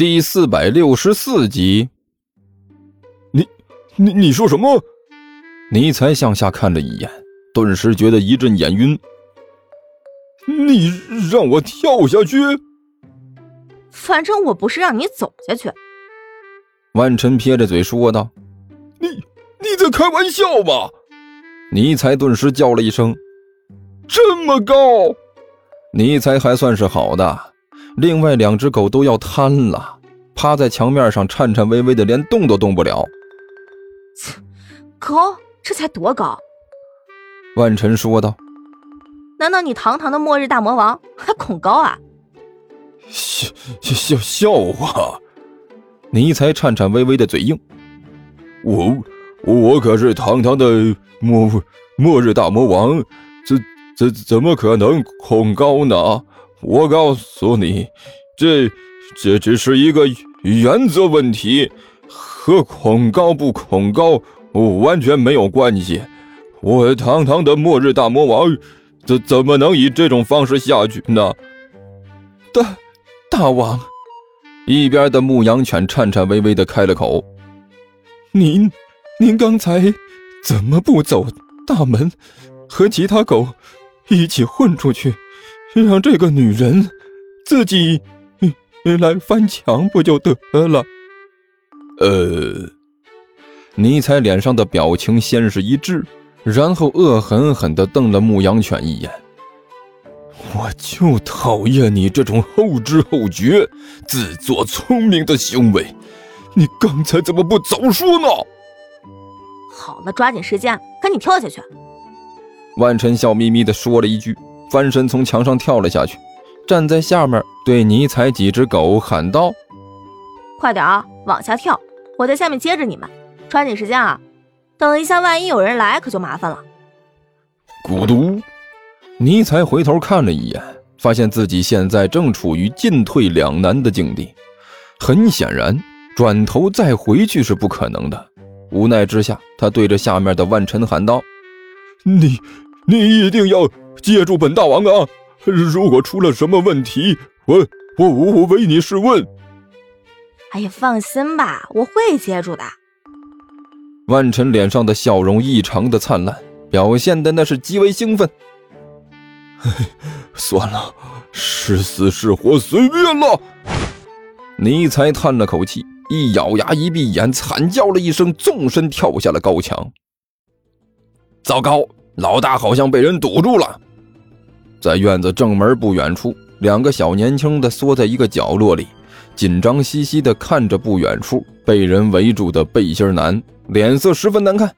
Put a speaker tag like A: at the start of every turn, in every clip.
A: 第四百六十四集。
B: 你、你、你说什么？
A: 尼才向下看了一眼，顿时觉得一阵眼晕。
B: 你让我跳下去？
C: 反正我不是让你走下去。
A: 万晨撇着嘴说道：“
B: 你你在开玩笑吧？”
A: 尼才顿时叫了一声：“
B: 这么高！”
A: 尼才还算是好的，另外两只狗都要瘫了，趴在墙面上颤颤巍巍的，连动都动不了。
C: 切，高？这才多高？
A: 万晨说道：“
C: 难道你堂堂的末日大魔王还恐高啊？”
B: 笑笑笑话！
A: 尼才颤颤巍巍的嘴硬：“
B: 我我可是堂堂的末末日大魔王，怎怎怎么可能恐高呢？我告诉你，这这只是一个原则问题，和恐高不恐高完全没有关系。我堂堂的末日大魔王，怎怎么能以这种方式下去呢？
A: 大大王。”一边的牧羊犬颤颤巍巍的开了口：“
B: 您，您刚才怎么不走大门，和其他狗一起混出去，让这个女人自己来翻墙不就得了？”
A: 呃，尼采脸上的表情先是一滞，然后恶狠狠地瞪了牧羊犬一眼。
B: 我就讨厌你这种后知后觉、自作聪明的行为！你刚才怎么不早说呢？
C: 好了，抓紧时间，赶紧跳下去！
A: 万晨笑眯眯地说了一句，翻身从墙上跳了下去，站在下面对尼采几只狗喊道：“
C: 快点啊，往下跳！我在下面接着你们，抓紧时间啊！等一下，万一有人来，可就麻烦了。”
B: 孤独。
A: 尼采回头看了一眼，发现自己现在正处于进退两难的境地。很显然，转头再回去是不可能的。无奈之下，他对着下面的万晨喊道：“
B: 你，你一定要接住本大王啊！如果出了什么问题，我，我，我唯你是问。”
C: 哎呀，放心吧，我会接住的。
A: 万晨脸上的笑容异常的灿烂，表现的那是极为兴奋。
B: 算了，是死是活随便了。
A: 尼才叹了口气，一咬牙，一闭眼，惨叫了一声，纵身跳下了高墙。糟糕，老大好像被人堵住了。在院子正门不远处，两个小年轻的缩在一个角落里，紧张兮兮的看着不远处被人围住的背心男，脸色十分难看。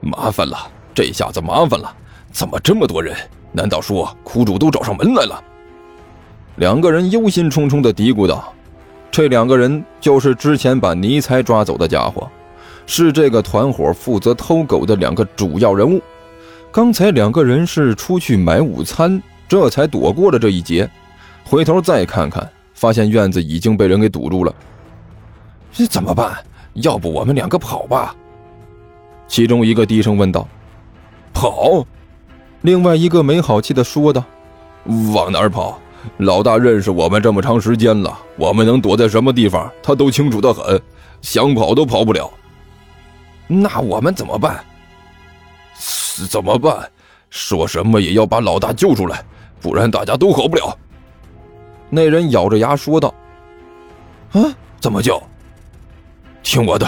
B: 麻烦了，这下子麻烦了，怎么这么多人？难道说苦主都找上门来了？
A: 两个人忧心忡忡地嘀咕道：“这两个人就是之前把尼才抓走的家伙，是这个团伙负责偷狗的两个主要人物。刚才两个人是出去买午餐，这才躲过了这一劫。回头再看看，发现院子已经被人给堵住了。
B: 这怎么办？要不我们两个跑吧？”
A: 其中一个低声问道：“
B: 跑？”
A: 另外一个没好气的说道：“
B: 往哪儿跑？老大认识我们这么长时间了，我们能躲在什么地方，他都清楚的很，想跑都跑不了。
A: 那我们怎么办？
B: 怎么办？说什么也要把老大救出来，不然大家都好不了。”
A: 那人咬着牙说道：“
B: 啊，怎么救？听我的，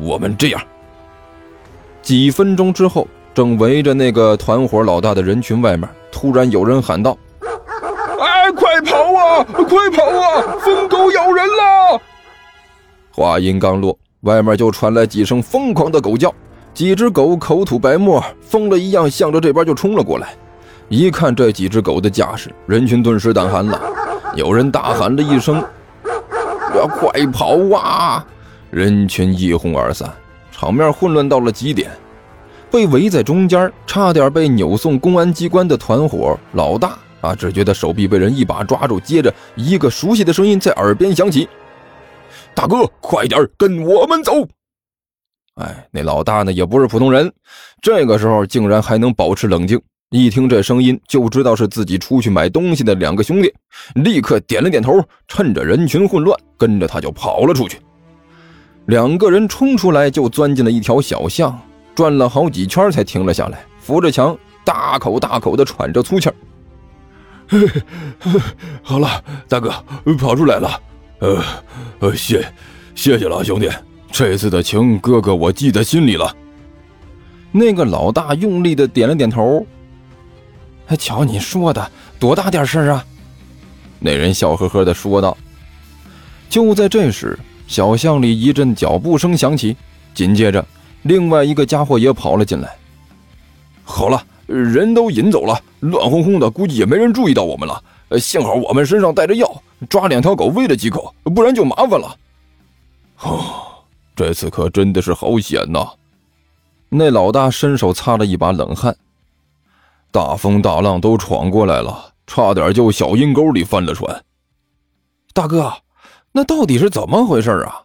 B: 我们这样。”
A: 几分钟之后。正围着那个团伙老大的人群外面，突然有人喊道：“
B: 哎，快跑啊！快跑啊！疯狗咬人了！”
A: 话音刚落，外面就传来几声疯狂的狗叫，几只狗口吐白沫，疯了一样向着这边就冲了过来。一看这几只狗的架势，人群顿时胆寒了。有人大喊了一声：“
B: 要快跑啊！”
A: 人群一哄而散，场面混乱到了极点。被围在中间，差点被扭送公安机关的团伙老大啊，只觉得手臂被人一把抓住，接着一个熟悉的声音在耳边响起：“
B: 大哥，快点跟我们走！”
A: 哎，那老大呢也不是普通人，这个时候竟然还能保持冷静，
D: 一听这声音，就知道是自己出去买东西的两个兄弟，立刻点了点头，趁着人群混乱，跟着他就跑了出去。两个人冲出来，就钻进了一条小巷，转了好几圈才停了下来，扶着墙，大口大口的喘着粗气儿。
A: 好了，大哥，跑出来了，呃，呃，谢，谢谢了，兄弟，这次的情，哥哥我记在心里了。
D: 那个老大用力的点了点头。瞧你说的，多大点事儿啊？那人笑呵呵的说道。就在这时，小巷里一阵脚步声响起，紧接着，另外一个家伙也跑了进来。
A: 好了，人都引走了，乱哄哄的，估计也没人注意到我们了。幸好我们身上带着药，抓两条狗喂了几口，不然就麻烦了。哦，这次可真的是好险呐！
D: 那老大伸手擦了一把冷汗。
A: 大风大浪都闯过来了，差点就小阴沟里翻了船。
D: 大哥，那到底是怎么回事啊？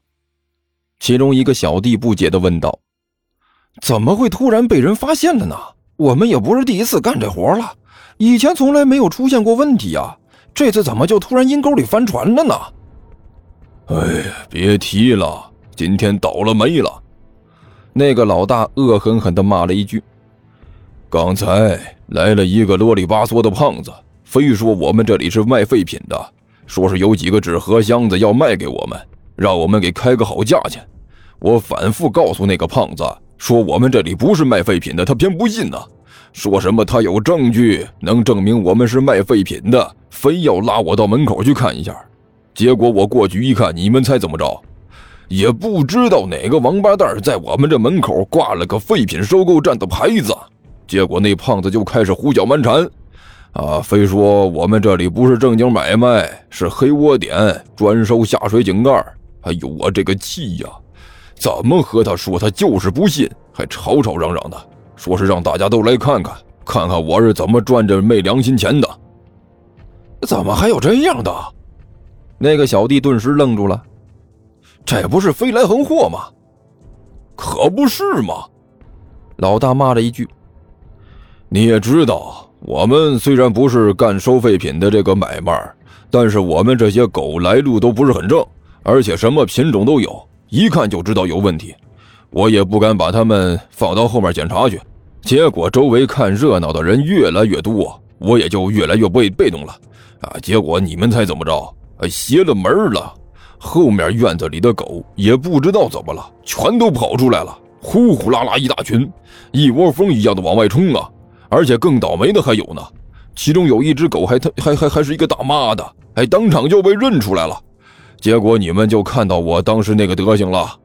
D: 其中一个小弟不解的问道：“怎么会突然被人发现了呢？我们也不是第一次干这活了，以前从来没有出现过问题啊，这次怎么就突然阴沟里翻船了呢？”
A: 哎呀，别提了，今天倒了霉了。
D: 那个老大恶狠狠地骂了一句。
A: 刚才来了一个啰里吧嗦的胖子，非说我们这里是卖废品的，说是有几个纸盒箱子要卖给我们，让我们给开个好价钱。我反复告诉那个胖子，说我们这里不是卖废品的，他偏不信呢，说什么他有证据能证明我们是卖废品的，非要拉我到门口去看一下。结果我过去一看，你们猜怎么着？也不知道哪个王八蛋在我们这门口挂了个废品收购站的牌子。结果那胖子就开始胡搅蛮缠，啊，非说我们这里不是正经买卖，是黑窝点，专收下水井盖。哎呦，我这个气呀！怎么和他说，他就是不信，还吵吵嚷嚷的，说是让大家都来看看，看看我是怎么赚这昧良心钱的。
D: 怎么还有这样的？那个小弟顿时愣住了，这不是飞来横祸吗？
A: 可不是嘛！
D: 老大骂了一句。
A: 你也知道，我们虽然不是干收废品的这个买卖，但是我们这些狗来路都不是很正，而且什么品种都有，一看就知道有问题。我也不敢把它们放到后面检查去。结果周围看热闹的人越来越多，我也就越来越被被动了。啊，结果你们猜怎么着？邪了门了！后面院子里的狗也不知道怎么了，全都跑出来了，呼呼啦啦一大群，一窝蜂一样的往外冲啊！而且更倒霉的还有呢，其中有一只狗还它还还还是一个大妈的，哎当场就被认出来了。结果你们就看到我当时那个德行了。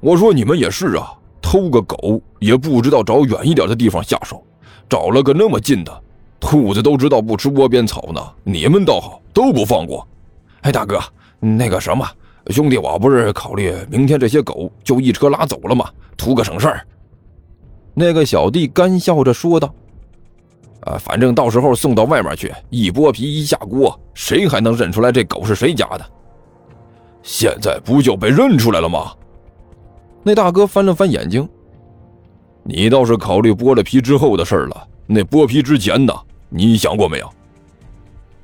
A: 我说你们也是啊，偷个狗也不知道找远一点的地方下手，找了个那么近的，兔子都知道不吃窝边草呢，你们倒好，都不放过。哎，大哥，那个什么兄弟，我不是考虑明天这些狗就一车拉走了吗？图个省事儿。
D: 那个小弟干笑着说道。
A: 啊，反正到时候送到外面去，一剥皮一下锅，谁还能认出来这狗是谁家的？现在不就被认出来了吗？
D: 那大哥翻了翻眼睛，
A: 你倒是考虑剥了皮之后的事了。那剥皮之前呢？你想过没有？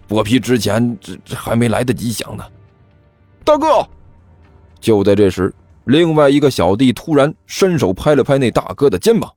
D: 剥皮之前，这这还没来得及想呢。
A: 大哥，
D: 就在这时，另外一个小弟突然伸手拍了拍那大哥的肩膀。